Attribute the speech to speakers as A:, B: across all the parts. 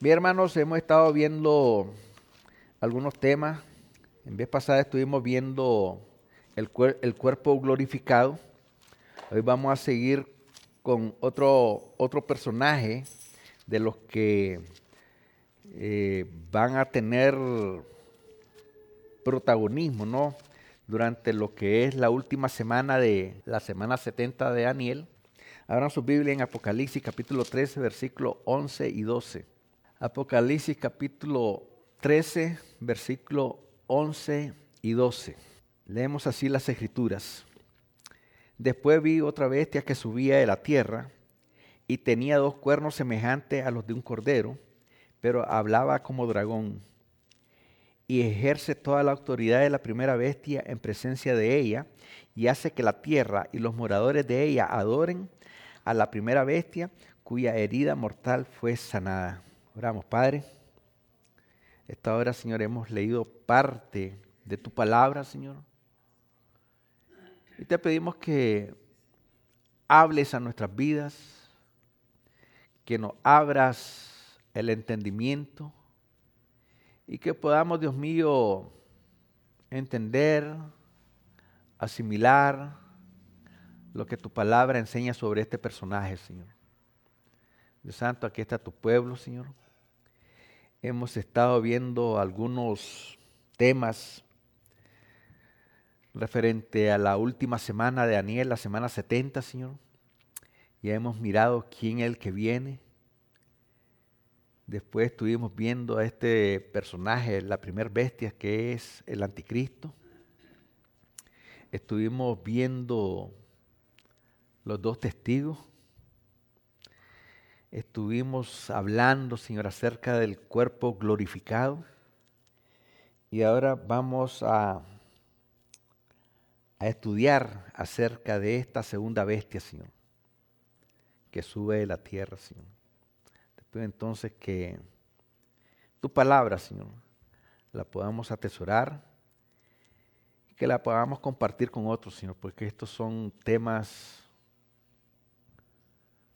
A: Bien, hermanos, hemos estado viendo algunos temas. En vez pasada estuvimos viendo el, cuerpo glorificado. Hoy vamos a seguir con otro, otro personaje de los que eh, van a tener protagonismo, ¿no? Durante lo que es la última semana de la semana 70 de Daniel. Abran su Biblia en Apocalipsis capítulo 13, versículo 11 y 12. Apocalipsis capítulo 13, versículo 11 y 12. Leemos así las escrituras. Después vi otra bestia que subía de la tierra y tenía dos cuernos semejantes a los de un cordero, pero hablaba como dragón y ejerce toda la autoridad de la primera bestia en presencia de ella y hace que la tierra y los moradores de ella adoren a la primera bestia cuya herida mortal fue sanada. Oramos, Padre. Esta hora, Señor, hemos leído parte de tu palabra, Señor. Y te pedimos que hables a nuestras vidas, que nos abras el entendimiento y que podamos, Dios mío, entender, asimilar lo que tu palabra enseña sobre este personaje, Señor. Dios Santo, aquí está tu pueblo, Señor hemos estado viendo algunos temas referente a la última semana de Daniel, la semana 70, Señor. Ya hemos mirado quién es el que viene. Después estuvimos viendo a este personaje, la primer bestia, que es el anticristo. Estuvimos viendo los dos testigos Estuvimos hablando, Señor, acerca del cuerpo glorificado. Y ahora vamos a, a estudiar acerca de esta segunda bestia, Señor, que sube de la tierra, Señor. Después entonces que tu palabra, Señor, la podamos atesorar y que la podamos compartir con otros, Señor, porque estos son temas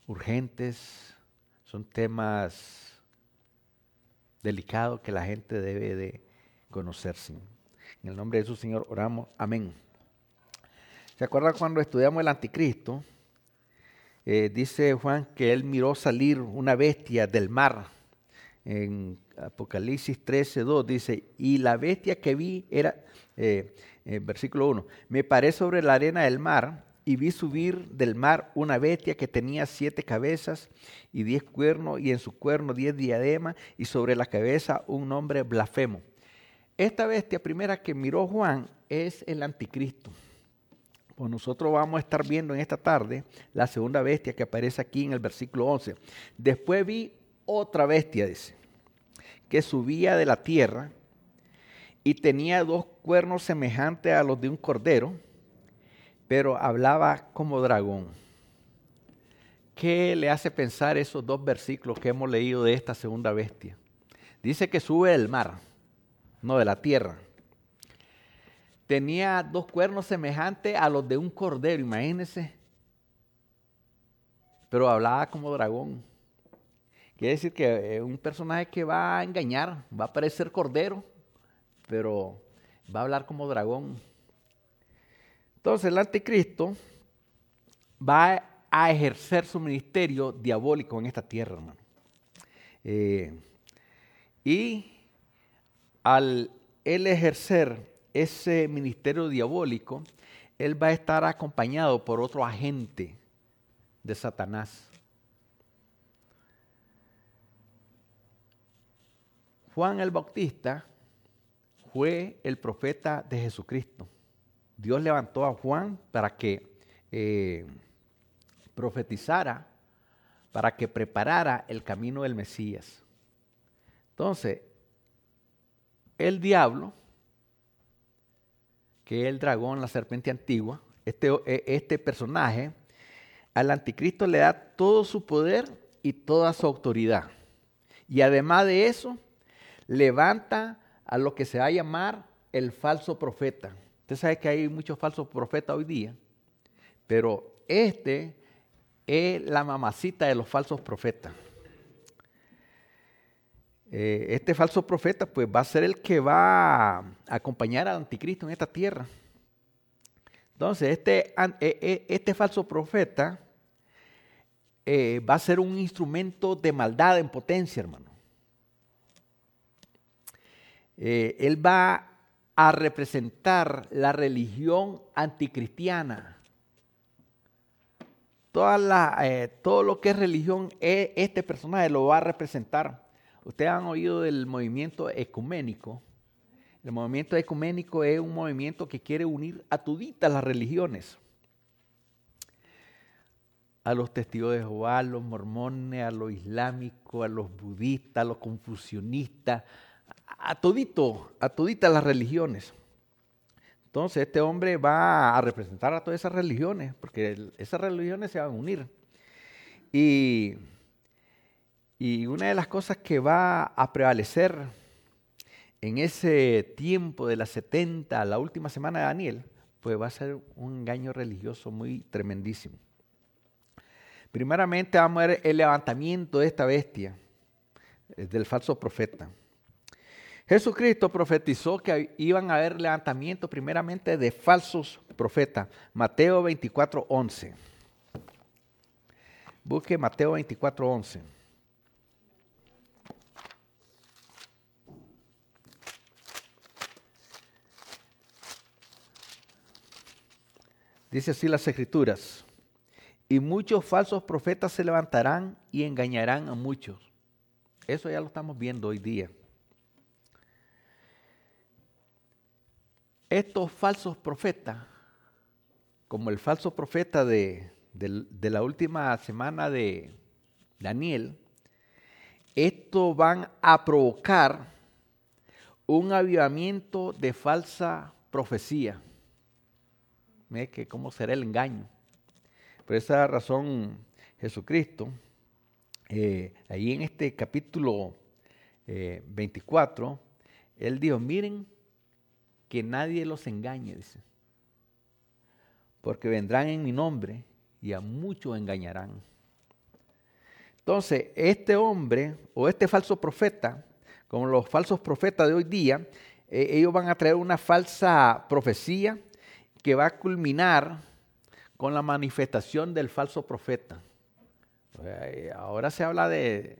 A: urgentes, son temas delicados que la gente debe de conocerse. En el nombre de Jesús, Señor, oramos. Amén. ¿Se acuerdan cuando estudiamos el anticristo? Eh, dice Juan que él miró salir una bestia del mar. En Apocalipsis 13, 2 dice, y la bestia que vi era, eh, eh, versículo 1, me paré sobre la arena del mar y vi subir del mar una bestia que tenía siete cabezas y diez cuernos, y en su cuerno diez diademas, y sobre la cabeza un nombre blasfemo. Esta bestia primera que miró Juan es el anticristo. Pues nosotros vamos a estar viendo en esta tarde la segunda bestia que aparece aquí en el versículo 11. Después vi otra bestia, dice, que subía de la tierra y tenía dos cuernos semejantes a los de un cordero pero hablaba como dragón. ¿Qué le hace pensar esos dos versículos que hemos leído de esta segunda bestia? Dice que sube del mar, no de la tierra. Tenía dos cuernos semejantes a los de un cordero, imagínense. Pero hablaba como dragón. Quiere decir que es un personaje que va a engañar, va a parecer cordero, pero va a hablar como dragón. Entonces el anticristo va a ejercer su ministerio diabólico en esta tierra, hermano. Eh, y al él ejercer ese ministerio diabólico, él va a estar acompañado por otro agente de Satanás. Juan el Bautista fue el profeta de Jesucristo. Dios levantó a Juan para que eh, profetizara, para que preparara el camino del Mesías. Entonces, el diablo, que es el dragón, la serpiente antigua, este, e, este personaje, al anticristo le da todo su poder y toda su autoridad. Y además de eso, levanta a lo que se va a llamar el falso profeta. Usted sabe que hay muchos falsos profetas hoy día, pero este es la mamacita de los falsos profetas. eh, este falso profeta pues va a ser el que va a acompañar al anticristo en esta tierra. Entonces, este, e, e, este falso profeta eh, va a ser un instrumento de maldad en potencia, hermano. Eh, él va a representar la religión anticristiana. Toda eh, todo lo que es religión, este personaje lo va a representar. Ustedes han oído del movimiento ecuménico. El movimiento ecuménico es un movimiento que quiere unir a toditas las religiones a los testigos de Jehová, a los mormones, a los islámicos, a los budistas, a los confucionistas, a todito, a toditas las religiones. Entonces este hombre va a representar a todas esas religiones, porque esas religiones se van a unir. Y, y una de las cosas que va a prevalecer en ese tiempo de las 70, la última semana de Daniel, pues va a ser un engaño religioso muy tremendísimo. Primeramente vamos a ver el levantamiento de esta bestia, eh, del falso profeta. Jesucristo profetizó que iban a haber levantamiento primeramente de falsos profetas. Mateo 24, 11. Busque Mateo 24, 11. Dice así las escrituras. Y muchos falsos profetas se levantarán y engañarán a muchos. Eso ya lo estamos viendo hoy día. Estos falsos profetas, como el falso profeta de, la última semana de Daniel, estos van a provocar un avivamiento de falsa profecía. ¿Ve que cómo será el engaño? Por esa razón, Jesucristo, eh, ahí en este capítulo 24, eh, Él dijo, miren que nadie los engañe, dice, porque vendrán en mi nombre y a muchos engañarán. Entonces, este hombre o este falso profeta, como los falsos profetas de hoy día, eh, ellos van a traer una falsa profecía que va a culminar con la manifestación del falso profeta. Ahora se habla de,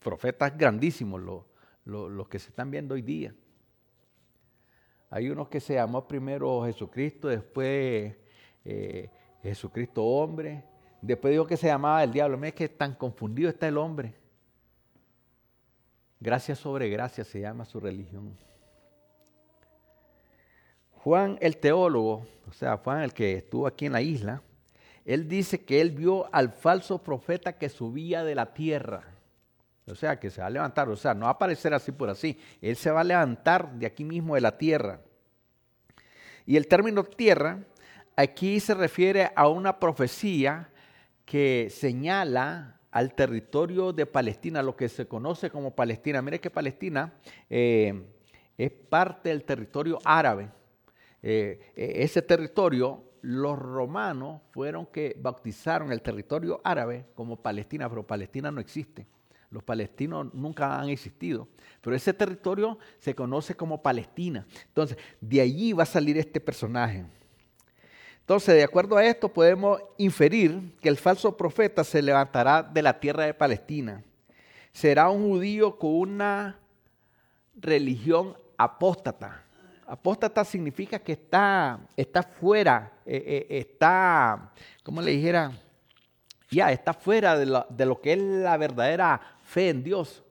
A: profetas grandísimos, los que se están viendo hoy día. Hay uno que se llamó primero Jesucristo, después eh, Jesucristo hombre, después dijo que se llamaba el diablo. Mira que tan confundido está el hombre. Gracia sobre gracia se llama su religión. Juan el teólogo, o sea, Juan el que estuvo aquí en la isla, él dice que él vio al falso profeta que subía de la tierra. O sea, que se va a levantar, o sea, no va a aparecer así por así. Él se va a levantar de aquí mismo de la tierra. Y el término tierra aquí se refiere a una profecía que señala al territorio de Palestina, lo que se conoce como Palestina. Mire que Palestina eh, es parte del territorio árabe. Eh, eh, ese territorio, los romanos fueron que bautizaron el territorio árabe como Palestina, pero Palestina no existe. Los palestinos nunca han existido, pero ese territorio se conoce como Palestina. Entonces, de allí va a salir este personaje. Entonces, de acuerdo a esto, podemos inferir que el falso profeta se levantará de la tierra de Palestina. Será un judío con una religión apóstata Apóstata significa que está, está fuera, eh, eh, está, ¿cómo le dijera? Ya, está fuera de lo, de lo que es la verdadera fe en Dios.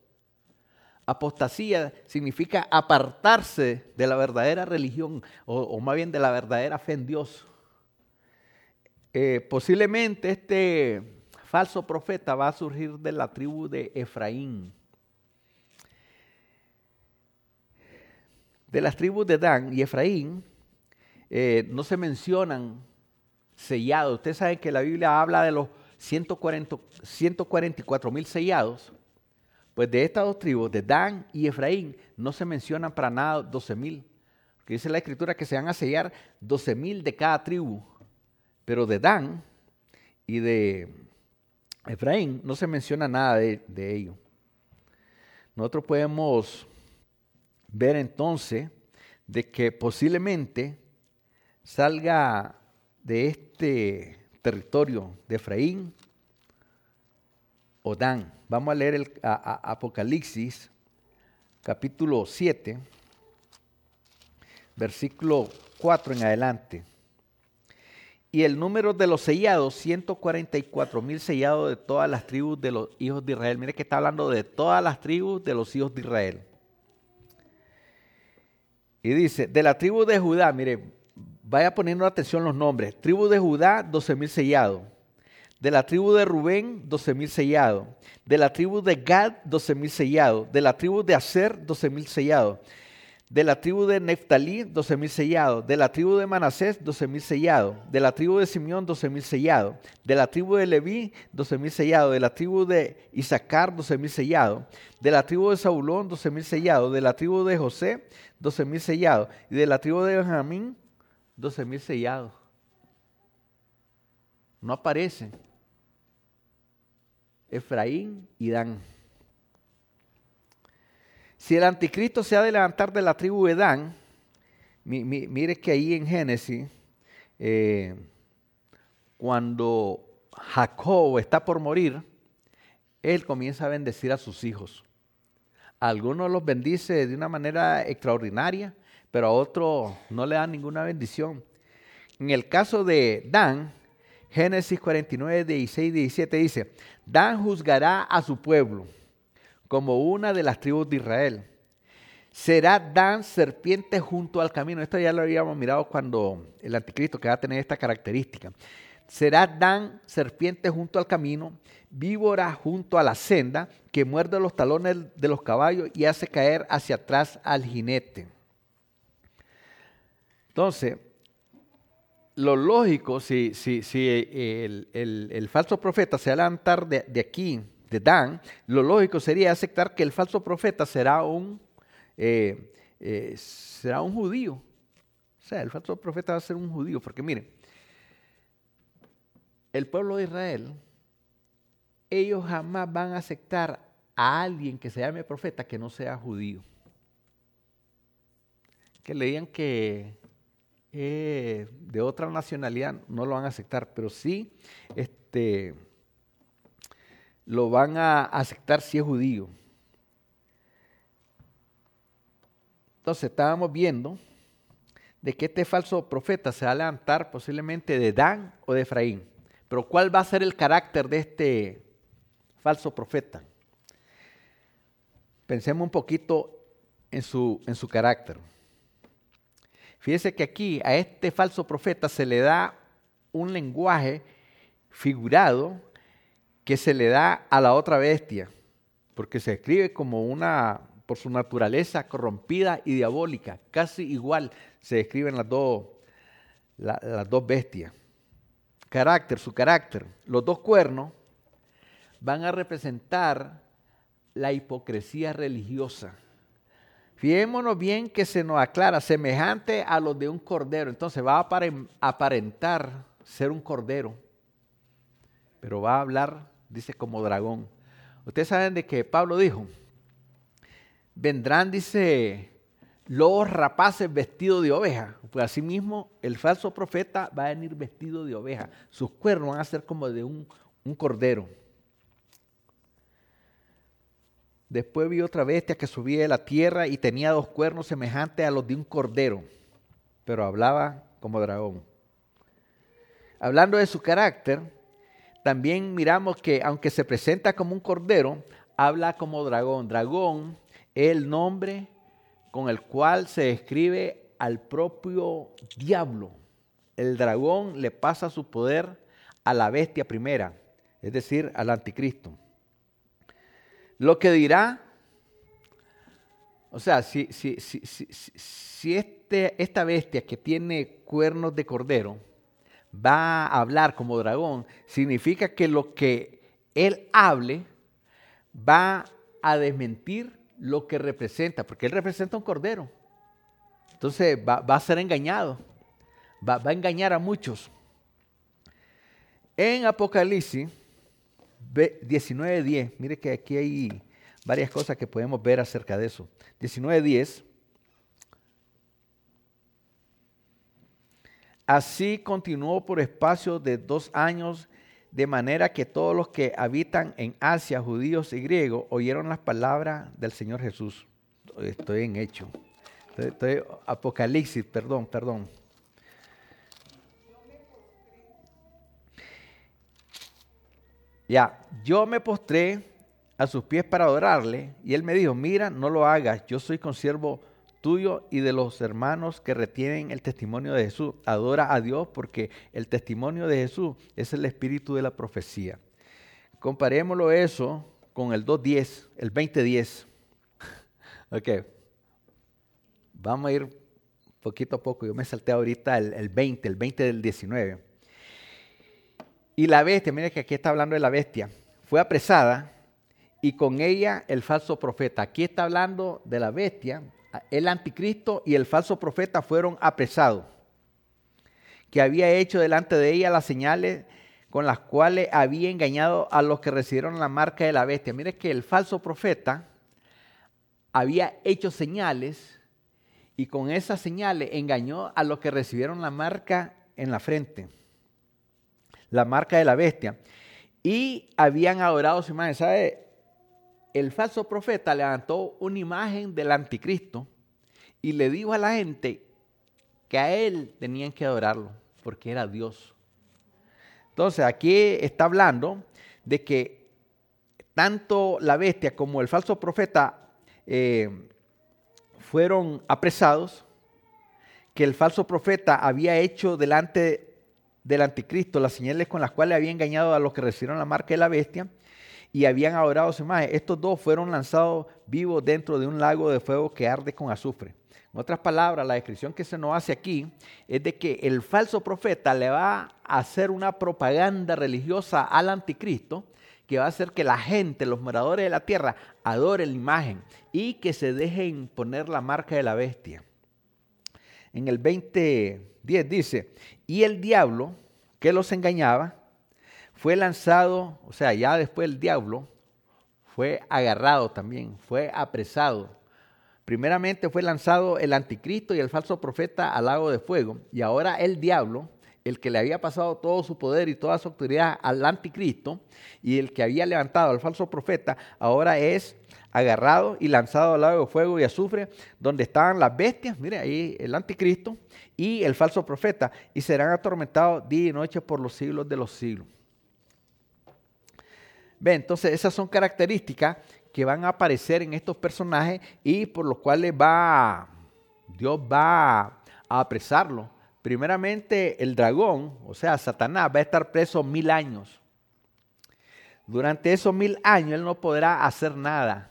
A: Apostasía significa apartarse de la verdadera religión o, más bien de la verdadera fe en Dios. Eh, posiblemente este falso profeta va a surgir de la tribu de Efraín. de las tribus de Dan y Efraín eh, no se mencionan sellados. Ustedes saben que la Biblia habla de los 144 mil sellados. Pues de estas dos tribus, de Dan y Efraín, no se mencionan para nada 12 mil. Porque dice la escritura que se van a sellar 12 mil de cada tribu. Pero de Dan y de Efraín no se menciona nada de, de ello. nosotros podemos ver entonces de que posiblemente salga de este territorio de Efraín o Dan. Vamos a leer el Apocalipsis capítulo 7, versículo 4 en adelante. Y el número de los sellados, 144 mil sellados de todas las tribus de los hijos de Israel. Mire que está hablando de todas las tribus de los hijos de Israel. Y dice, de la tribu de Judá, mire, vaya poniendo atención los nombres. Tribu de Judá, 12 mil sellados. De la tribu de Rubén, 12 mil sellados. De la tribu de Gad, 12 mil sellados. De la tribu de Aser, 12 mil sellados. De la tribu de Neftalí, 12 mil sellados. De la tribu de Manasés, 12 mil sellados. De la tribu de Simeón, 12 mil sellados. De la tribu de Leví, 12 mil sellados. De la tribu de Isaacar, 12 mil sellados. De la tribu de Saulón, 12 mil sellados. De la tribu de José, 12 mil sellados. Y de la tribu de Benjamín, 12 mil sellados. No aparecen. Efraín y Dan. Si el anticristo se ha de levantar de la tribu de Dan, mire que ahí en Génesis, eh, cuando Jacob está por morir, él comienza a bendecir a sus hijos. algunos los bendice de una manera extraordinaria, pero a otros no le dan ninguna bendición. En el caso de Dan, Génesis 49, 16 17 dice, Dan juzgará a su pueblo como una de las tribus de Israel. Será Dan serpiente junto al camino. Esto ya lo habíamos mirado cuando el anticristo que va a tener esta característica. Será Dan serpiente junto al camino, víbora junto a la senda, que muerde los talones de los caballos y hace caer hacia atrás al jinete. Entonces, lo lógico, si, si el, falso profeta se va a levantar de, aquí, de Dan, lo lógico sería aceptar que el falso profeta será un, eh, eh, será un judío. O sea, el falso profeta va a ser un judío, porque miren, el pueblo de Israel, ellos jamás van a aceptar a alguien que se llame profeta que no sea judío. Que le digan que eh, de otra nacionalidad no lo van a aceptar, pero sí este, lo van a aceptar si es judío. Entonces estábamos viendo de que este falso profeta se va a levantar posiblemente de Dan o de Efraín. Pero ¿cuál va a ser el carácter de este falso profeta? Pensemos un poquito en su, en su carácter. Fíjese que aquí a este falso profeta se le da un lenguaje figurado que se le da a la otra bestia, porque se escribe como una, por su naturaleza corrompida y diabólica, casi igual se escriben las dos, las dos bestias. Carácter, su carácter. Los dos cuernos van a representar la hipocresía religiosa Fijémonos bien que se nos aclara, semejante a los de un cordero. Entonces va a aparentar ser un cordero, pero va a hablar, dice, como dragón. Ustedes saben de que Pablo dijo, vendrán, dice, los rapaces vestidos de oveja. Pues así mismo el falso profeta va a venir vestido de oveja. Sus cuernos van a ser como de un, un cordero. Después vi otra bestia que subía de la tierra y tenía dos cuernos semejantes a los de un cordero, pero hablaba como dragón. Hablando de su carácter, también miramos que aunque se presenta como un cordero, habla como dragón. Dragón es el nombre con el cual se describe al propio diablo. El dragón le pasa su poder a la bestia primera, es decir, al anticristo. Lo que dirá, o sea, si, si, si, si este, esta bestia que tiene cuernos de cordero va a hablar como dragón, significa que lo que él hable va a desmentir lo que representa, porque él representa un cordero. Entonces va, a ser engañado, va, va a engañar a muchos. En Apocalipsis 19.10, mire que aquí hay varias cosas que podemos ver acerca de eso. 19.10. Así continuó por espacio de dos años, de manera que todos los que habitan en Asia, judíos y griegos, oyeron las palabras del Señor Jesús. Estoy en hecho. Estoy, Apocalipsis, perdón, perdón. Ya, yo me postré a sus pies para adorarle y él me dijo, mira, no lo hagas, yo soy consiervo tuyo y de los hermanos que retienen el testimonio de Jesús. Adora a Dios porque el testimonio de Jesús es el espíritu de la profecía. Comparémoslo eso con el 2.10, el 20.10. ok. Vamos a ir poquito a poco. Yo me salté ahorita el, el 20, el 20 del 19. Y la bestia, mire que aquí está hablando de la bestia, fue apresada y con ella el falso profeta. Aquí está hablando de la bestia, el anticristo y el falso profeta fueron apresados, que había hecho delante de ella las señales con las cuales había engañado a los que recibieron la marca de la bestia. Mire que el falso profeta había hecho señales y con esas señales engañó a los que recibieron la marca en la frente, la marca de la bestia. Y habían adorado su imagen. ¿Sabe? el falso profeta levantó una imagen del anticristo y le dijo a la gente que a él tenían que adorarlo, porque era Dios. Entonces aquí está hablando de que tanto la bestia como el falso profeta eh, fueron apresados, que el falso profeta había hecho delante del anticristo las señales con las cuales había engañado a los que recibieron la marca de la bestia, y habían adorado su imagen. Estos dos fueron lanzados vivos dentro de un lago de fuego que arde con azufre. En otras palabras, la descripción que se nos hace aquí es de que el falso profeta le va a hacer una propaganda religiosa al anticristo que va a hacer que la gente, los moradores de la tierra, adoren la imagen y que se dejen poner la marca de la bestia. En el 20.10 dice, y el diablo que los engañaba fue lanzado, o sea, ya después el diablo fue agarrado también, fue apresado. Primeramente fue lanzado el anticristo y el falso profeta al lago de fuego, y ahora el diablo, el que le había pasado todo su poder y toda su autoridad al anticristo, y el que había levantado al falso profeta, ahora es agarrado y lanzado al lago de fuego y azufre, donde estaban las bestias, mire ahí el anticristo y el falso profeta, y serán atormentados día y noche por los siglos de los siglos. Ve, entonces esas son características que van a aparecer en estos personajes y por los cuales va, Dios va a apresarlo. Primeramente el dragón, o sea, Satanás, va a estar preso mil años. Durante esos mil años él no podrá hacer nada.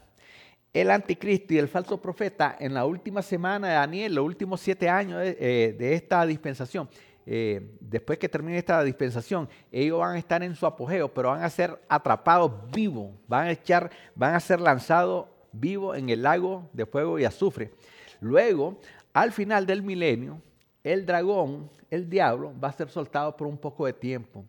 A: El anticristo y el falso profeta en la última semana de Daniel, los últimos siete años de, eh, esta dispensación, eh, después que termine esta dispensación, ellos van a estar en su apogeo, pero van a ser atrapados vivos, van a echar, van a ser lanzados vivos en el lago de fuego y azufre. Luego, al final del milenio, el dragón, el diablo, va a ser soltado por un poco de tiempo.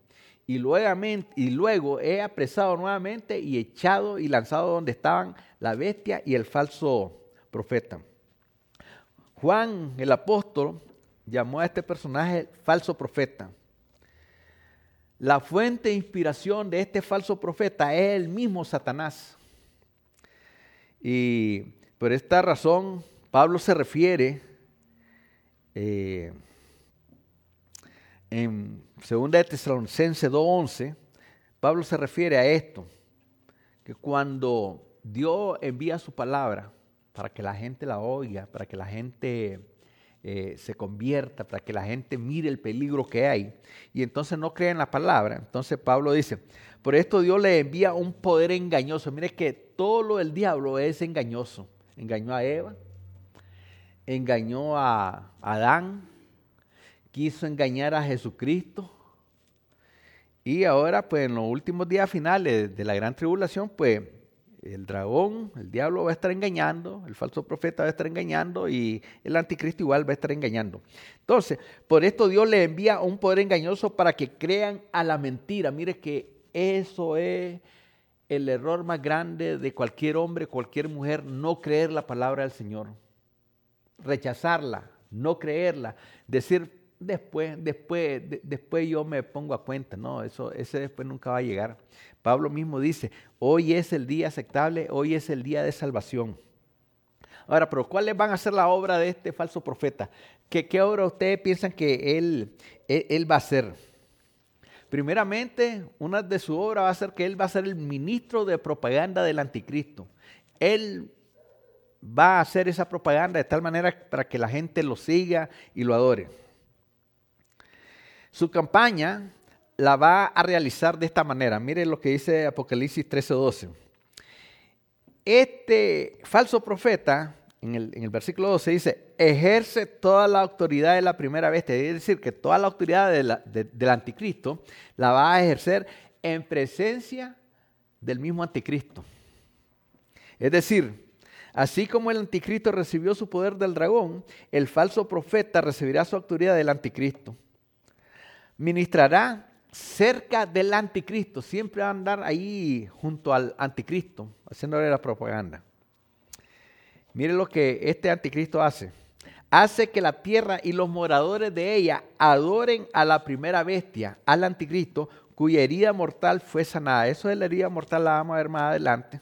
A: Y luego, es apresado nuevamente y echado y lanzado donde estaban la bestia y el falso profeta. Juan, el apóstol, llamó a este personaje falso profeta. La fuente de inspiración de este falso profeta es el mismo Satanás. Y por esta razón, Pablo se refiere eh, en 2 de Tesalonicense 2.11, Pablo se refiere a esto, que cuando Dios envía su palabra para que la gente la oiga, para que la gente eh, se convierta, para que la gente mire el peligro que hay. Y entonces no creen la palabra. Entonces Pablo dice, por esto Dios le envía un poder engañoso. Mire que todo lo del diablo es engañoso. Engañó a Eva, engañó a Adán, quiso engañar a Jesucristo. Y ahora, pues en los últimos días finales de la gran tribulación, pues el dragón, el diablo va a estar engañando, el falso profeta va a estar engañando y el anticristo igual va a estar engañando. Entonces, por esto Dios le envía un poder engañoso para que crean a la mentira. Mire que eso es el error más grande de cualquier hombre, cualquier mujer, no creer la palabra del Señor. Rechazarla, no creerla, decir después, después, después yo me pongo a cuenta. No, eso, ese después nunca va a llegar. Pablo mismo dice, hoy es el día aceptable, hoy es el día de salvación. Ahora, pero ¿cuáles van a ser la obra de este falso profeta? ¿Qué, qué obra ustedes piensan que él, él va a hacer? Primeramente, una de sus obras va a ser que él va a ser el ministro de propaganda del anticristo. Él va a hacer esa propaganda de tal manera para que la gente lo siga y lo adore. Su campaña la va a realizar de esta manera. Mire lo que dice Apocalipsis 13:12. Este falso profeta en el, versículo 12 dice, ejerce toda la autoridad de la primera bestia. Es decir, que toda la autoridad del anticristo la va a ejercer en presencia del mismo anticristo. Es decir, así como el anticristo recibió su poder del dragón, el falso profeta recibirá su autoridad del anticristo. Ministrará cerca del anticristo, siempre va a andar ahí junto al anticristo, haciéndole la propaganda. Mire lo que este anticristo hace. Hace que la tierra y los moradores de ella adoren a la primera bestia, al anticristo, cuya herida mortal fue sanada. Eso de la herida mortal la vamos a ver más adelante.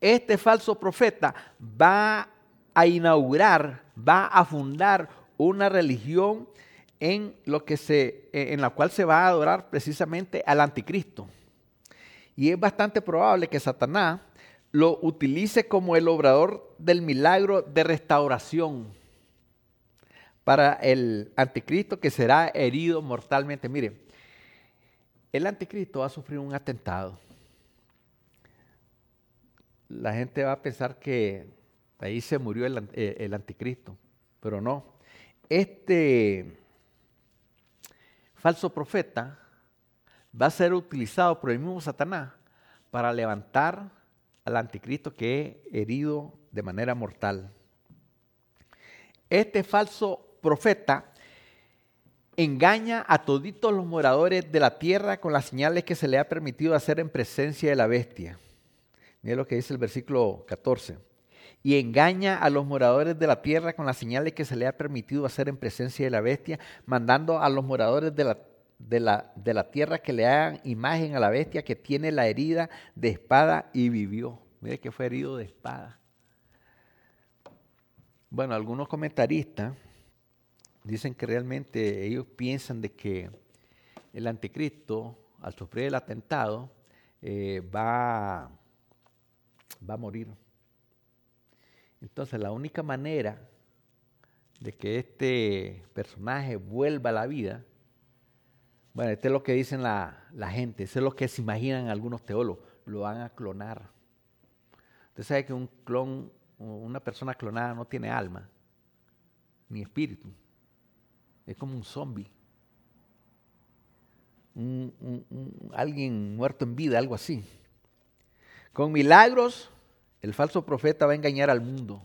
A: Este falso profeta va a inaugurar, va a fundar una religión en, lo que se, en la cual se va a adorar precisamente al anticristo. Y es bastante probable que Satanás lo utilice como el obrador del milagro de restauración para el anticristo que será herido mortalmente. Mire, el anticristo va a sufrir un atentado. La gente va a pensar que ahí se murió el, el anticristo, pero no. Este falso profeta va a ser utilizado por el mismo Satanás para levantar al anticristo que es herido de manera mortal. Este falso profeta engaña a toditos los moradores de la tierra con las señales que se le ha permitido hacer en presencia de la bestia. Mira lo que dice el versículo 14. Y engaña a los moradores de la tierra con las señales que se le ha permitido hacer en presencia de la bestia, mandando a los moradores de la de la, de tierra que le hagan imagen a la bestia que tiene la herida de espada y vivió. Mire que fue herido de espada. Bueno, algunos comentaristas dicen que realmente ellos piensan de que el anticristo, al sufrir el atentado, eh, va, va a morir. Entonces la única manera de que este personaje vuelva a la vida bueno, esto es lo que dicen la, gente, eso es lo que se imaginan algunos teólogos, lo van a clonar. Usted sabe que un clon, una persona clonada no tiene alma, ni espíritu, es como un zombie. alguien muerto en vida, algo así. Con milagros, el falso profeta va a engañar al mundo.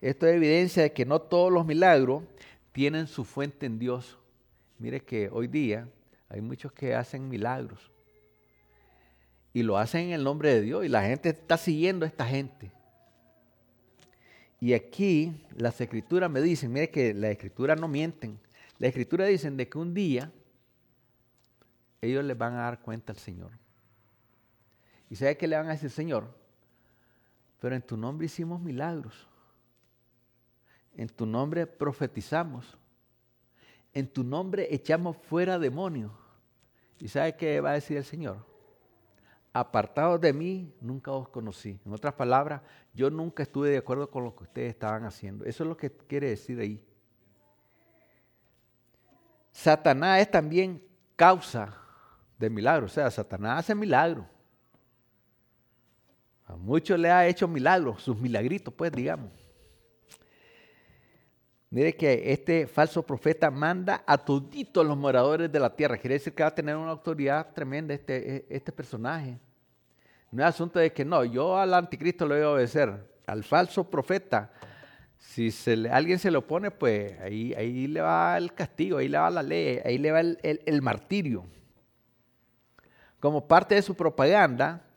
A: Esto es evidencia de que no todos los milagros tienen su fuente en Dios. Mire que hoy día hay muchos que hacen milagros y lo hacen en el nombre de Dios y la gente está siguiendo a esta gente. Y aquí las escrituras me dicen, mire que las escrituras no mienten. Las escrituras dicen de que un día ellos les van a dar cuenta al Señor. ¿Y sabe qué le van a decir, Señor? Pero en tu nombre hicimos milagros. En tu nombre profetizamos en tu nombre echamos fuera demonios. ¿Y sabe qué va a decir el Señor? Apartados de mí, nunca os conocí. En otras palabras, yo nunca estuve de acuerdo con lo que ustedes estaban haciendo. Eso es lo que quiere decir ahí. Satanás es también causa de milagros. O sea, Satanás hace milagros. A muchos le ha hecho milagros, sus milagritos, pues, digamos. Mire que este falso profeta manda a toditos los moradores de la tierra. Quiere decir que va a tener una autoridad tremenda este, e, este personaje. No es asunto de que no, yo al anticristo le voy a obedecer. Al falso profeta, si alguien se lo opone, pues ahí, ahí le va el castigo, ahí le va la ley, ahí le va el, el martirio. como parte de su propaganda,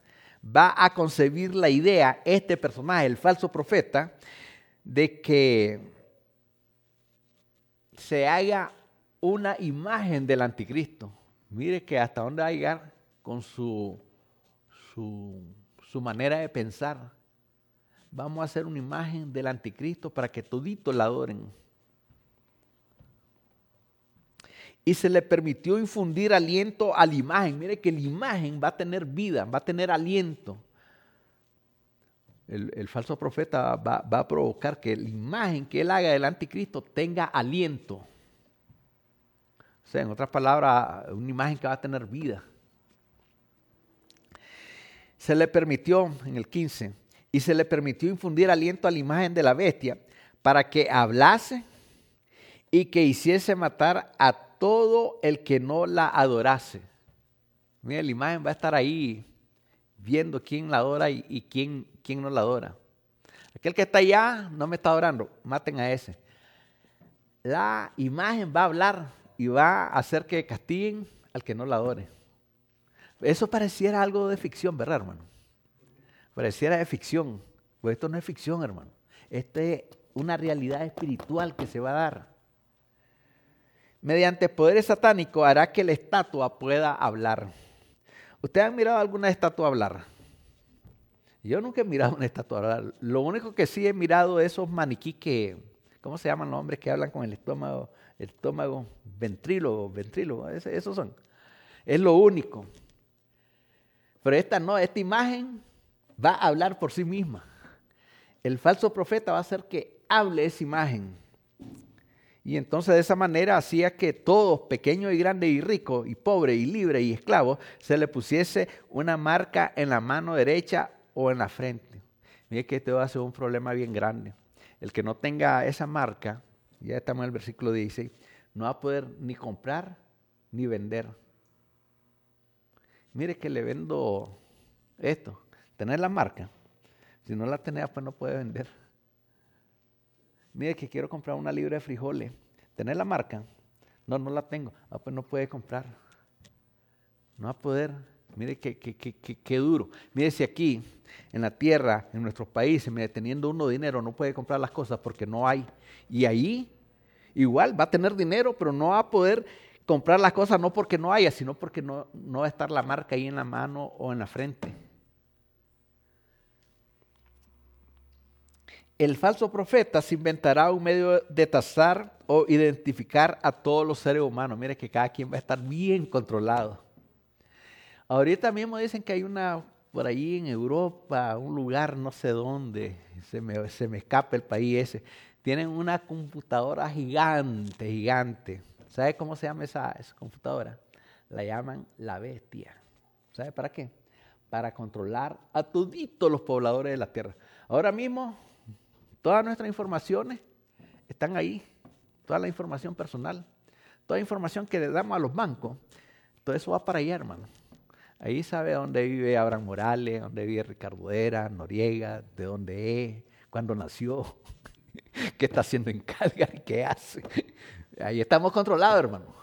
A: va a concebir la idea, este personaje, el falso profeta, de que se haga una imagen del anticristo. Mire que hasta dónde va a llegar con su, su, su manera de pensar. Vamos a hacer una imagen del anticristo para que toditos la adoren. Y se le permitió infundir aliento a la imagen. Mire que la imagen va a tener vida, va a tener aliento. El, falso profeta va, a provocar que la imagen que él haga del anticristo tenga aliento. O sea, en otras palabras, una imagen que va a tener vida. Se le permitió, en el 15, y se le permitió infundir aliento a la imagen de la bestia para que hablase y que hiciese matar a todo el que no la adorase. Mira, la imagen va a estar ahí viendo quién la adora y, quién, quién no la adora. Aquel que está allá no me está adorando, maten a ese. La imagen va a hablar y va a hacer que castiguen al que no la adore. Eso pareciera algo de ficción, ¿verdad, hermano? Pareciera de ficción. Pues esto no es ficción, hermano. Esto es una realidad espiritual que se va a dar mediante poderes satánicos hará que la estatua pueda hablar. ¿Ustedes han mirado alguna estatua hablar? Yo nunca he mirado una estatua hablar. Lo único que sí he mirado es esos maniquí que, ¿cómo se llaman los hombres que hablan con el estómago? El estómago ventrílogo, ventrílogo, esos son. Es lo único. Pero esta no, esta imagen va a hablar por sí misma. El falso profeta va a hacer que hable esa imagen. Y entonces de esa manera hacía que todos, pequeños y grandes y ricos y pobres y libres y esclavos, se le pusiese una marca en la mano derecha o en la frente. Mire que esto va a ser un problema bien grande. El que no tenga esa marca, ya estamos en el versículo 16, no va a poder ni comprar ni vender. Mire que le vendo esto, tener la marca. Si no la tenés, pues no puede vender. Mire que quiero comprar una libra de frijoles. ¿Tener la marca? No, no la tengo. Ah, pues no puede comprar. No va a poder. Mire qué, qué, qué, qué, duro. Mire si aquí, en la tierra, en nuestros países, mire, teniendo uno dinero, no puede comprar las cosas porque no hay. Y ahí, igual, va a tener dinero, pero no va a poder comprar las cosas no porque no haya, sino porque no, no va a estar la marca ahí en la mano o en la frente. El falso profeta se inventará un medio de tasar o identificar a todos los seres humanos. Mire que cada quien va a estar bien controlado. Ahorita mismo dicen que hay una por ahí en Europa, un lugar no sé dónde, se me, se me escapa el país ese. Tienen una computadora gigante, gigante. ¿Sabe cómo se llama esa, esa computadora? La llaman la bestia. ¿Sabe para qué? Para controlar a toditos los pobladores de la tierra. Ahora mismo Todas nuestras informaciones están ahí, toda la información personal, toda la información que le damos a los bancos, todo eso va para allá, hermano. Ahí sabe dónde vive Abraham Morales, dónde vive Ricardo Era, Noriega, de dónde es, cuándo nació, qué está haciendo en Calgary, qué hace. Ahí estamos controlados, hermano.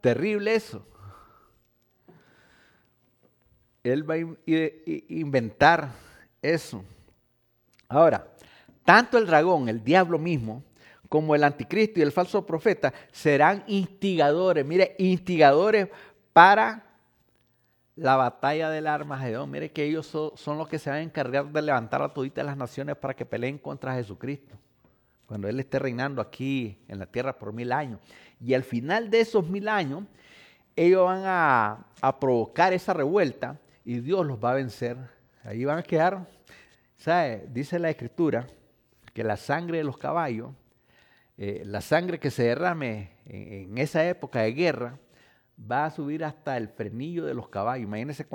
A: Terrible eso. Él va a inventar eso. Ahora, tanto el dragón, el diablo mismo, como el anticristo y el falso profeta serán instigadores, mire, instigadores para la batalla del Armagedón. Mire que ellos son, los que se van a encargar de levantar a toditas las naciones para que peleen contra Jesucristo, cuando Él esté reinando aquí en la tierra por mil años. Y al final de esos mil años, ellos van a, a provocar esa revuelta y Dios los va a vencer. Ahí van a quedar ¿Sabe? Dice la escritura que la sangre de los caballos, eh, la sangre que se derrame en, esa época de guerra, va a subir hasta el frenillo de los caballos. Imagínense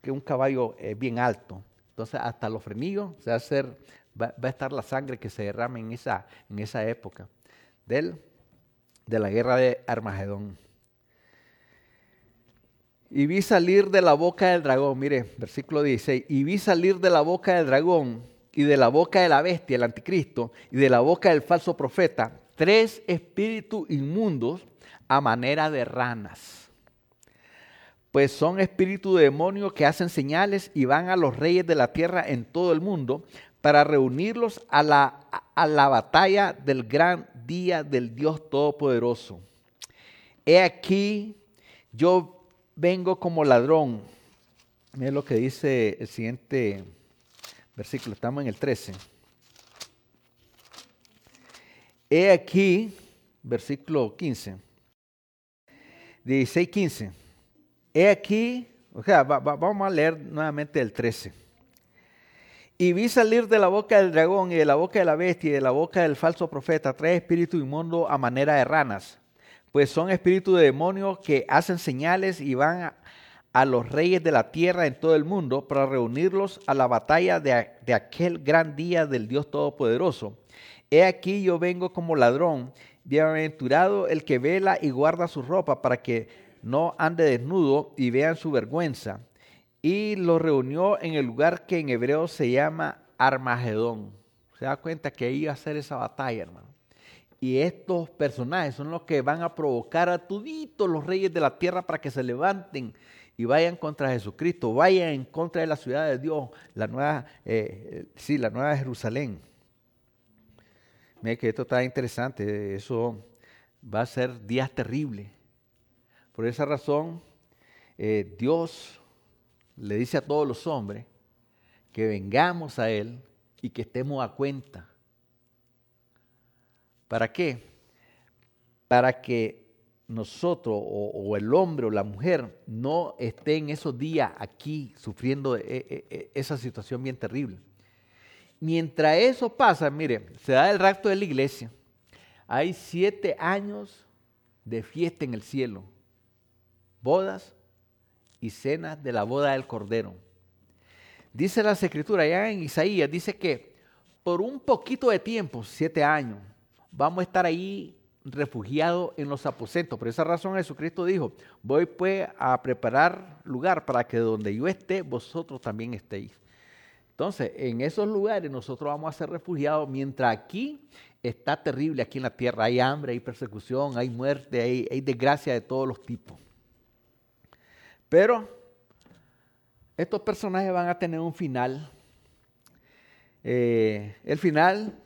A: que un caballo es bien alto. Entonces, hasta los frenillos se va a, va, a estar la sangre que se derrame en esa, en esa época del, de la guerra de Armagedón. Y vi salir de la boca del dragón, mire, versículo 16, y vi salir de la boca del dragón y de la boca de la bestia, el anticristo, y de la boca del falso profeta, tres espíritus inmundos a manera de ranas. pues son espíritus de demonios que hacen señales y van a los reyes de la tierra en todo el mundo para reunirlos a la, a la batalla del gran día del Dios Todopoderoso. He aquí, yo vengo como ladrón. Miren lo que dice el siguiente versículo, estamos en el 13. He aquí, versículo 15, 16, 15. He aquí, o sea, vamos a leer nuevamente el 13. Y vi salir de la boca del dragón y de la boca de la bestia y de la boca del falso profeta tres espíritus inmundos a manera de ranas, pues son espíritus de demonios que hacen señales y van a, los reyes de la tierra en todo el mundo para reunirlos a la batalla de, de, aquel gran día del Dios Todopoderoso. He aquí yo vengo como ladrón, bienaventurado el que vela y guarda su ropa para que no ande desnudo y vean su vergüenza. Y lo reunió en el lugar que en hebreo se llama Armagedón. Se da cuenta que ahí iba a ser esa batalla, hermano. Y estos personajes son los que van a provocar a toditos los reyes de la tierra para que se levanten y vayan contra Jesucristo, vayan en contra de la ciudad de Dios, la nueva, eh, sí, la nueva Jerusalén. Mira que esto está interesante, eso va a ser días terribles. Por esa razón, eh, Dios le dice a todos los hombres que vengamos a Él y que estemos a cuenta. ¿Para qué? Para que nosotros o, el hombre o la mujer no esté en esos días aquí sufriendo e, e, e, esa situación bien terrible. Mientras eso pasa, mire, se da el rapto de la iglesia. Hay siete años de fiesta en el cielo, bodas y cenas de la boda del Cordero. Dice la escritura allá en Isaías, dice que por un poquito de tiempo, siete años, vamos a estar ahí refugiado en los aposentos. Por esa razón Jesucristo dijo, voy pues a preparar lugar para que donde yo esté, vosotros también estéis. Entonces, en esos lugares nosotros vamos a ser refugiados, mientras aquí está terrible, aquí en la tierra hay hambre, hay persecución, hay muerte, hay, desgracia de todos los tipos. Pero estos personajes van a tener un final. Eh, el final,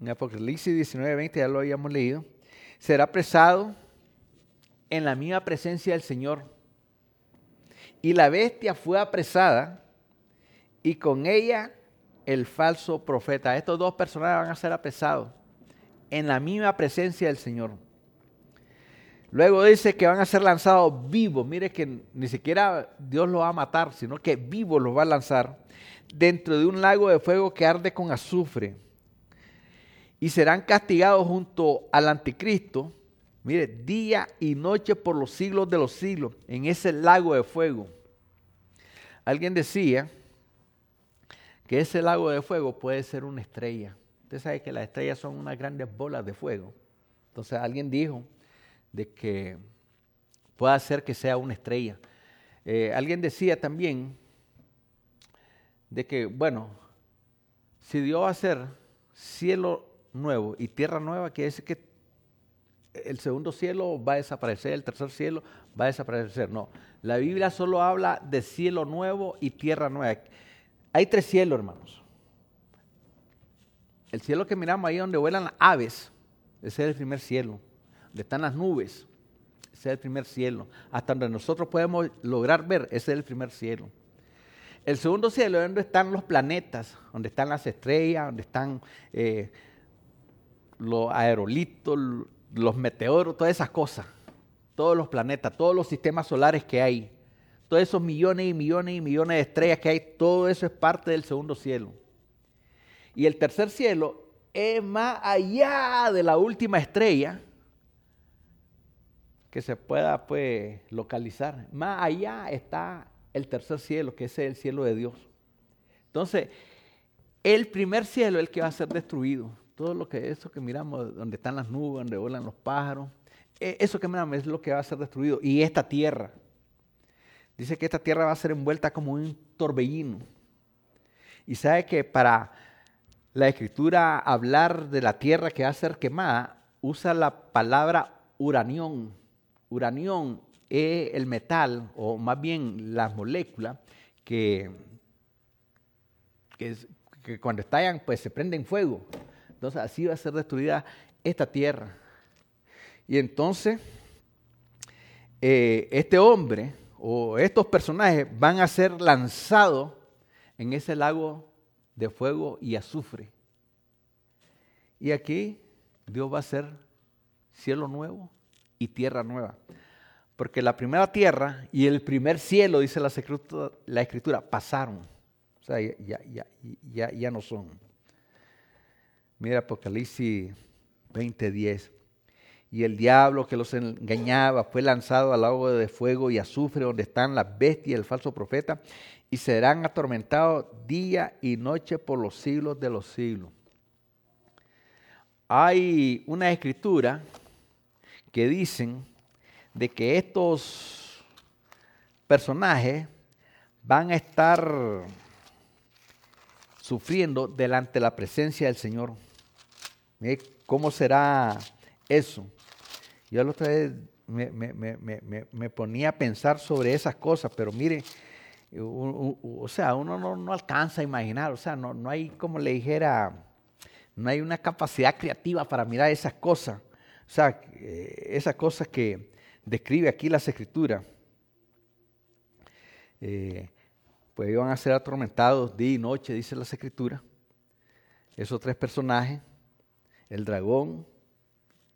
A: en Apocalipsis 19, 20, ya lo habíamos leído, será apresado en la misma presencia del Señor. Y la bestia fue apresada y con ella el falso profeta. Estos dos personajes van a ser apresados en la misma presencia del Señor. Luego dice que van a ser lanzados vivos. Mire que ni siquiera Dios los va a matar, sino que vivos los va a lanzar dentro de un lago de fuego que arde con azufre y serán castigados junto al anticristo, mire, día y noche por los siglos de los siglos, en ese lago de fuego. Alguien decía que ese lago de fuego puede ser una estrella. Usted sabe que las estrellas son unas grandes bolas de fuego. Entonces alguien dijo de que puede ser que sea una estrella. Eh, alguien decía también de que, bueno, si Dios va a hacer cielo nuevo y tierra nueva quiere decir que el segundo cielo va a desaparecer, el tercer cielo va a desaparecer. No, la Biblia solo habla de cielo nuevo y tierra nueva. Hay tres cielos, hermanos. El cielo que miramos ahí donde vuelan las aves, ese es el primer cielo. Donde están las nubes, ese es el primer cielo. Hasta donde nosotros podemos lograr ver, ese es el primer cielo. El segundo cielo es donde están los planetas, donde están las estrellas, donde están eh, los aerolitos, los meteoros, todas esas cosas, todos los planetas, todos los sistemas solares que hay, todos esos millones y millones y millones de estrellas que hay, todo eso es parte del segundo cielo. Y el tercer cielo es más allá de la última estrella que se pueda pues localizar. Más allá está el tercer cielo, que es el cielo de Dios. Entonces, el primer cielo es el que va a ser destruido todo lo que eso que miramos, donde están las nubes, donde vuelan los pájaros, e, eso que miramos es lo que va a ser destruido. Y esta tierra, dice que esta tierra va a ser envuelta como un torbellino. Y sabe que para la escritura hablar de la tierra que va a ser quemada, usa la palabra uranión. Uranión es el metal, o más bien las moléculas, que, que, que cuando estallan, pues se prenden fuego. Entonces así va a ser destruida esta tierra. Y entonces, eh, este hombre o estos personajes van a ser lanzados en ese lago de fuego y azufre. Y aquí Dios va a hacer cielo nuevo y tierra nueva. Porque la primera tierra y el primer cielo, dice la escritura, pasaron. O sea, ya, ya, ya, ya no son. Mira Apocalipsis 20:10. Y el diablo que los engañaba fue lanzado al agua de fuego y azufre donde están las bestias y el falso profeta y serán atormentados día y noche por los siglos de los siglos. Hay una escritura que dicen de que estos personajes van a estar sufriendo delante de la presencia del Señor. ¿Cómo será eso? Yo la otra vez me, ponía a pensar sobre esas cosas, pero mire, o, sea, uno no, alcanza a imaginar, o sea, no, no hay, como le dijera, no hay una capacidad creativa para mirar esas cosas, o sea, eh, esas cosas que describe aquí las escrituras. Eh, pues iban a ser atormentados día y noche, dice las escrituras. Esos tres personajes, el dragón,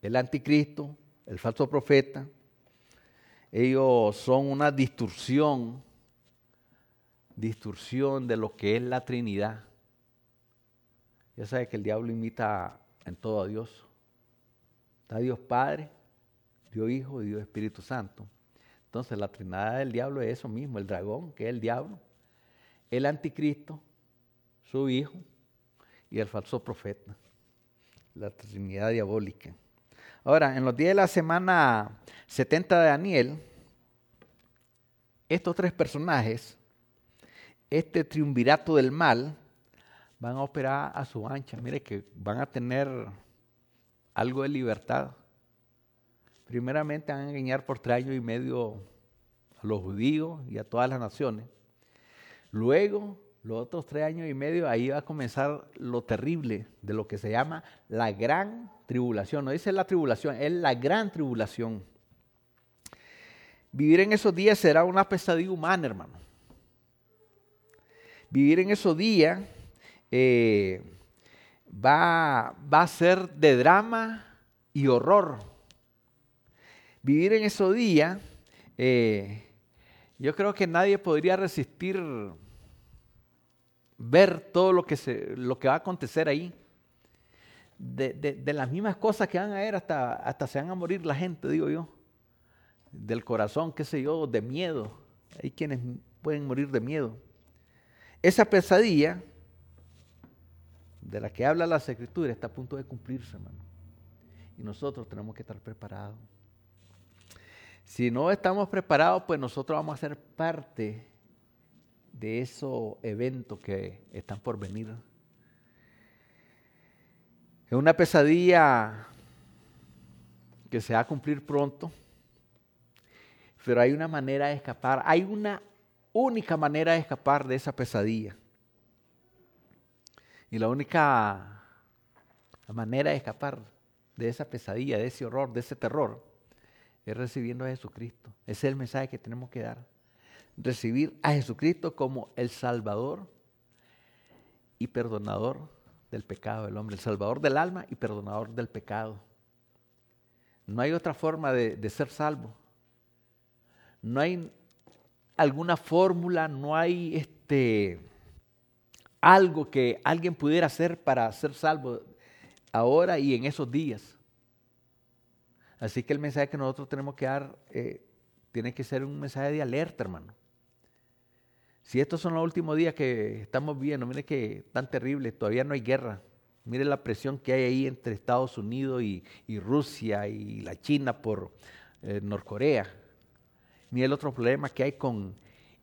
A: el anticristo el falso profeta, ellos son una distorsión, distorsión de lo que es la Trinidad. Ya sabe que el diablo imita en todo a Dios. Está Dios Padre, Dios Hijo y Dios Espíritu Santo. Entonces la Trinidad del diablo es eso mismo, el dragón, que es el diablo, el anticristo, su hijo y el falso profeta. La Trinidad diabólica. Ahora, en los días de la semana 70 de Daniel, estos tres personajes, este triunvirato del mal, van a operar a su ancha. Mire que van a tener algo de libertad. Primeramente van a engañar por tres años y medio a los judíos y a todas las naciones. Luego los otros tres años y medio, ahí va a comenzar lo terrible de lo que se llama la gran tribulación. No dice la tribulación, es la gran tribulación. Vivir en esos días será una pesadilla humana, hermano. Vivir en esos días eh, va, va a ser de drama y horror. Vivir en esos días, eh, yo creo que nadie podría resistir ver todo lo que, se, lo que va a acontecer ahí. De, las mismas cosas que van a ver hasta, hasta se van a morir la gente, digo yo. Del corazón, qué sé yo, de miedo. Hay quienes pueden morir de miedo. Esa pesadilla de la que habla la escritura está a punto de cumplirse, hermano. Y nosotros tenemos que estar preparados. Si no estamos preparados, pues nosotros vamos a ser parte de esos eventos que están por venir. Es una pesadilla que se va a cumplir pronto, pero hay una manera de escapar, hay una única manera de escapar de esa pesadilla. Y la única manera de escapar de esa pesadilla, de ese horror, de ese terror, es recibiendo a Jesucristo. Ese es el mensaje que tenemos que dar recibir a Jesucristo como el Salvador y perdonador del pecado del hombre, el Salvador del alma y perdonador del pecado. No hay otra forma de, ser salvo. No hay alguna fórmula, no hay este algo que alguien pudiera hacer para ser salvo ahora y en esos días. Así que el mensaje que nosotros tenemos que dar eh, tiene que ser un mensaje de alerta, hermano. Si estos son los últimos días que estamos viendo, mire que tan terrible, todavía no hay guerra. Mire la presión que hay ahí entre Estados Unidos y, Rusia y la China por eh, Norcorea. Mire el otro problema que hay con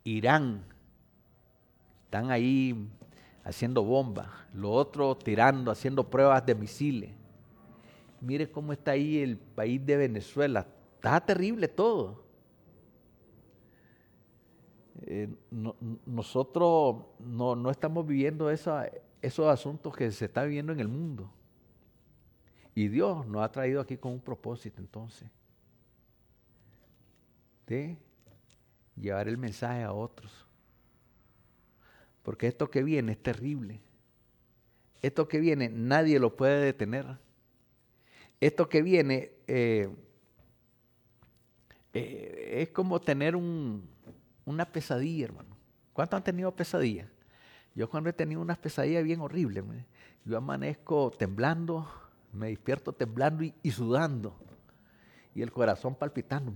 A: Irán. Están ahí haciendo bombas, lo otro tirando, haciendo pruebas de misiles. Mire cómo está ahí el país de Venezuela. Está terrible todo. Eh, nosotros no, estamos viviendo esos asuntos que se están viviendo en el mundo. Y Dios nos ha traído aquí con un propósito entonces. De llevar el mensaje a otros. Porque esto que viene es terrible. Esto que viene nadie lo puede detener. Esto que viene eh, eh, es como tener una pesadilla, hermano. ¿Cuántos han tenido pesadillas? Yo cuando he tenido unas pesadillas bien horribles, yo amanezco temblando, me despierto temblando y, sudando. Y el corazón palpitando.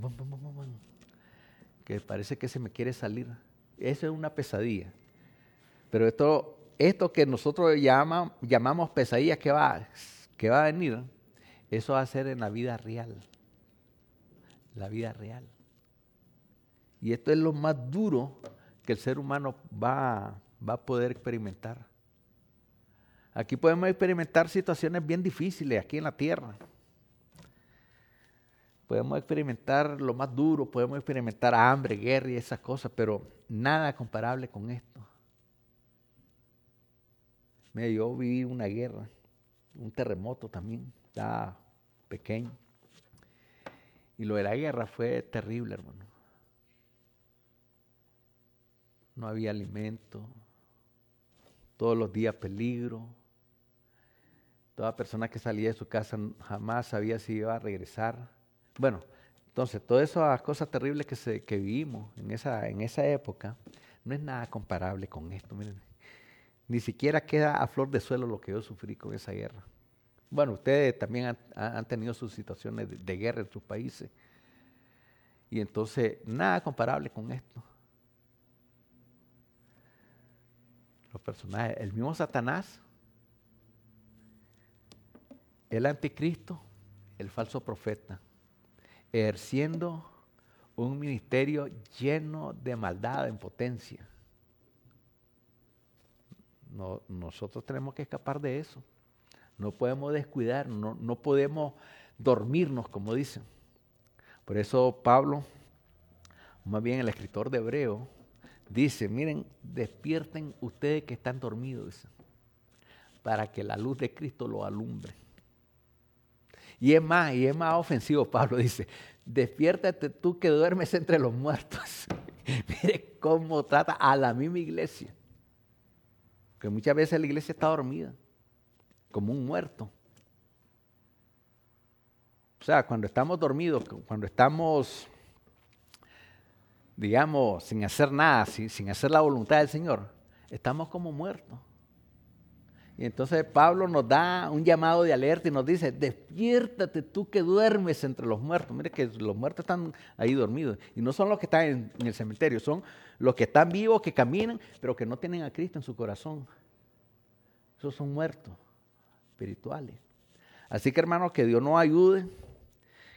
A: que parece que se me quiere salir. Eso es una pesadilla. Pero esto, esto que nosotros llamamos pesadilla que va, que va a venir, eso va a ser en la vida real. La vida real. Y esto es lo más duro que el ser humano va, va a poder experimentar. Aquí podemos experimentar situaciones bien difíciles aquí en la tierra. Podemos experimentar lo más duro, podemos experimentar hambre, guerra y esas cosas, pero nada comparable con esto. Mira, yo viví una guerra, un terremoto también, estaba pequeño. Y lo de la guerra fue terrible, hermano. No había alimento, todos los días peligro, Toda persona que salía de su casa jamás sabía si iba a regresar. Bueno, entonces, todas esas cosas terribles que, que vivimos en esa, en esa época no es nada comparable con esto. Miren, ni siquiera queda a flor de suelo lo que yo sufrí con esa guerra. Bueno, ustedes también han, tenido sus situaciones de, guerra en sus países. Y entonces, nada comparable con esto. Los personajes, el mismo Satanás el anticristo, el falso profeta, ejerciendo un ministerio lleno de maldad, en potencia. nosotros tenemos que escapar de eso. No podemos descuidar, no, no podemos dormirnos, como dicen. Por eso Pablo, más bien el escritor de Hebreo, dice, miren, despierten ustedes que están dormidos, para que la luz de Cristo lo alumbre. Y es más, y es más ofensivo, Pablo dice, despiértate tú que duermes entre los muertos. Mire cómo trata a la misma iglesia. Que muchas veces la iglesia está dormida, como un muerto. O sea, cuando estamos dormidos, cuando estamos, digamos, sin hacer nada, sin, sin hacer la voluntad del Señor, estamos como muertos. Y entonces Pablo nos da un llamado de alerta y nos dice, despiértate tú que duermes entre los muertos. Mire que los muertos están ahí dormidos. Y no son los que están en, el cementerio, son los que están vivos, que caminan, pero que no tienen a Cristo en su corazón. Esos son muertos espirituales. Así que hermanos, que Dios nos ayude,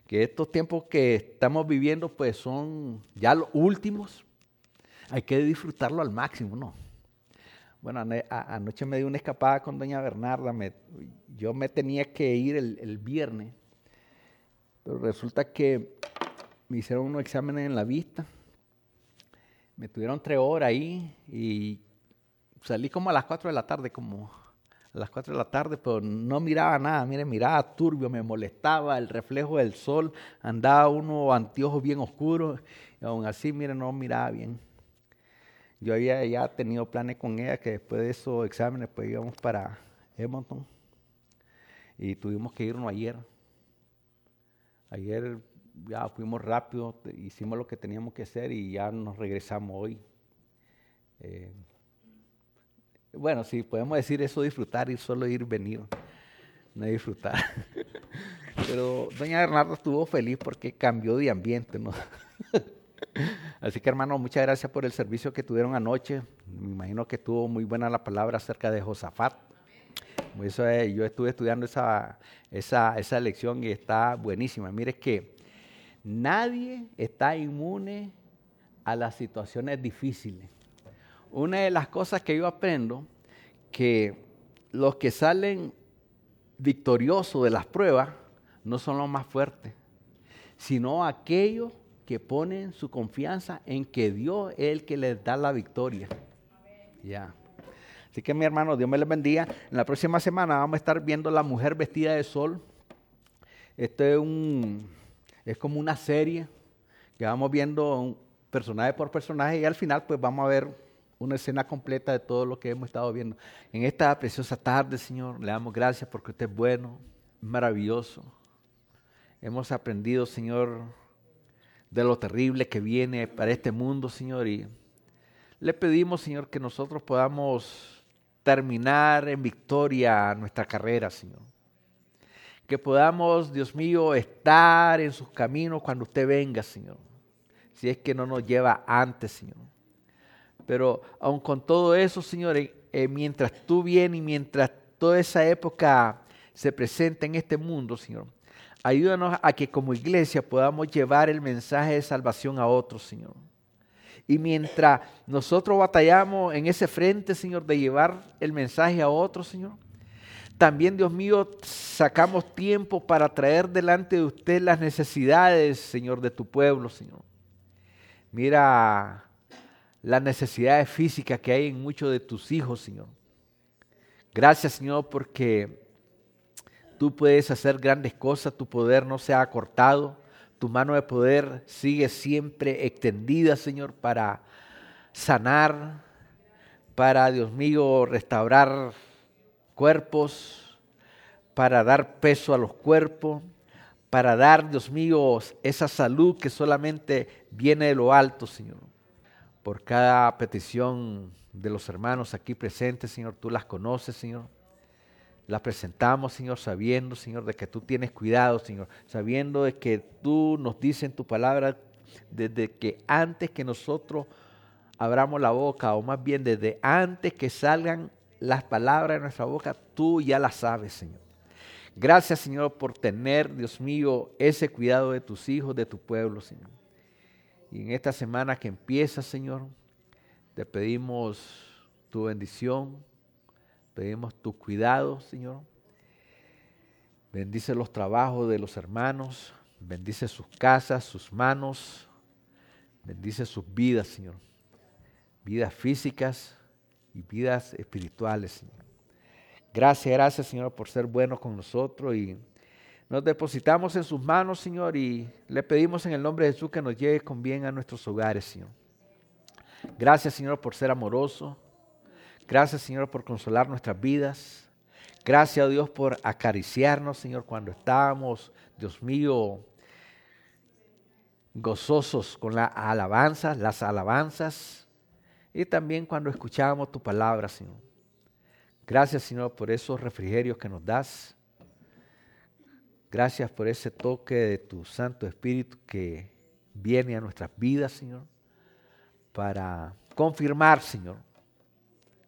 A: que estos tiempos que estamos viviendo pues son ya los últimos. Hay que disfrutarlo al máximo, ¿no? Bueno, anoche me di una escapada con doña Bernarda. yo me tenía que ir el, viernes, pero resulta que me hicieron unos exámenes en la vista. Me tuvieron tres horas ahí y salí como a las cuatro de la tarde, como las cuatro de la tarde, pero no miraba nada. Mire, miraba turbio, me molestaba el reflejo del sol. Andaba uno anteojos bien oscuros y aún así, mire, no miraba bien. Yo había ya tenido planes con ella que después de esos exámenes pues íbamos para Edmonton y tuvimos que irnos ayer. Ayer ya fuimos rápido, hicimos lo que teníamos que hacer y ya nos regresamos hoy. Eh, bueno, sí, podemos decir eso, disfrutar y solo ir, venir, no disfrutar. Pero doña Bernardo estuvo feliz porque cambió de ambiente, ¿no? Así que hermano, muchas gracias por el servicio que tuvieron anoche. Me imagino que estuvo muy buena la palabra acerca de Josafat. Eso yo estuve estudiando esa, esa, esa lección y está buenísima. Mire que nadie está inmune a las situaciones difíciles. Una de las cosas que yo aprendo, que los que salen victoriosos de las pruebas no son los más fuertes, sino aquellos que ponen su confianza en que Dios es el que les da la victoria. Ya. Así que mi hermano, Dios me les bendiga. En la próxima semana vamos a estar viendo La Mujer Vestida de Sol. Esto es, un, es como una serie que vamos viendo personaje por personaje y al final pues vamos a ver una escena completa de todo lo que hemos estado viendo. En esta preciosa tarde, Señor, le damos gracias porque usted es bueno, maravilloso. Hemos aprendido, Señor, de lo terrible que viene para este mundo, Señor, y le pedimos, Señor, que nosotros podamos terminar en victoria nuestra carrera, Señor. Que podamos, Dios mío, estar en sus caminos cuando usted venga, Señor. Si es que no nos lleva antes, Señor. Pero aun con todo eso, Señor, eh, mientras tú vienes y mientras toda esa época se presenta en este mundo, Señor, ayúdanos a que como iglesia podamos llevar el mensaje de salvación a otros, Señor. Y mientras nosotros batallamos en ese frente, Señor, de llevar el mensaje a otros, Señor, también, Dios mío, sacamos tiempo para traer delante de usted las necesidades, Señor, de tu pueblo, Señor. Mira las necesidades físicas que hay en muchos de tus hijos, Señor. Gracias, Señor, porque tú puedes hacer grandes cosas, tu poder no se ha cortado. Tu mano de poder sigue siempre extendida, Señor, para sanar, para, Dios mío, restaurar cuerpos, para dar peso a los cuerpos, para dar, Dios mío, esa salud que solamente viene de lo alto, Señor. Por cada petición de los hermanos aquí presentes, Señor, tú las conoces, Señor la presentamos, Señor, sabiendo, Señor, de que tú tienes cuidado, Señor, sabiendo de que tú nos dices en tu palabra desde que antes que nosotros abramos la boca, o más bien desde antes que salgan las palabras de nuestra boca, tú ya las sabes, Señor. Gracias, Señor, por tener, Dios mío, ese cuidado de tus hijos, de tu pueblo, Señor. Y en esta semana que empieza, Señor, te pedimos tu bendición, Pedimos tu cuidado, Señor. Bendice los trabajos de los hermanos. Bendice sus casas, sus manos. Bendice sus vidas, Señor. Vidas físicas y vidas espirituales, Señor. Gracias, gracias, Señor, por ser bueno con nosotros y nos depositamos en sus manos, Señor, y le pedimos en el nombre de Jesús que nos lleve con bien a nuestros hogares, Señor. Gracias, Señor, por ser amoroso. Gracias, Señor, por consolar nuestras vidas. Gracias, a Dios, por acariciarnos, Señor, cuando estábamos, Dios mío, gozosos con la alabanza, las alabanzas, y también cuando escuchábamos tu palabra, Señor. Gracias, Señor, por esos refrigerios que nos das. Gracias por ese toque de tu Santo Espíritu que viene a nuestras vidas, Señor, para confirmar, Señor,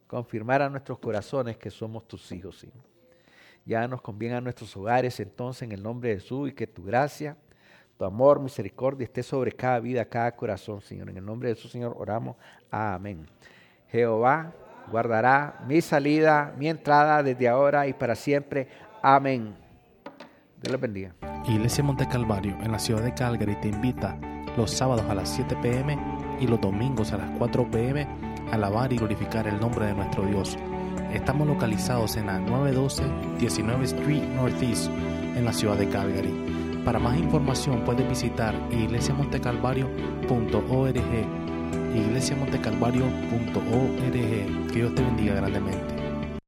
A: confirmar a nuestros corazones que somos tus hijos, Señor. Ya nos conviene a nuestros hogares entonces en el nombre de Jesús y que tu gracia, tu amor, misericordia esté sobre cada vida, cada corazón, Señor. En el nombre de Jesús, Señor, oramos. Amén. Jehová guardará mi salida, mi entrada desde ahora y para siempre. Amén. Dios les bendiga.
B: Iglesia Monte Calvario en la ciudad de Calgary te invita los sábados a las 7 pm y los domingos a las 4 pm alabar y glorificar el nombre de nuestro Dios. Estamos localizados en la 912 19 Street Northeast en la ciudad de Calgary. Para más información puedes visitar iglesiamontecalvario.org iglesiamontecalvario.org. Que Dios te bendiga grandemente.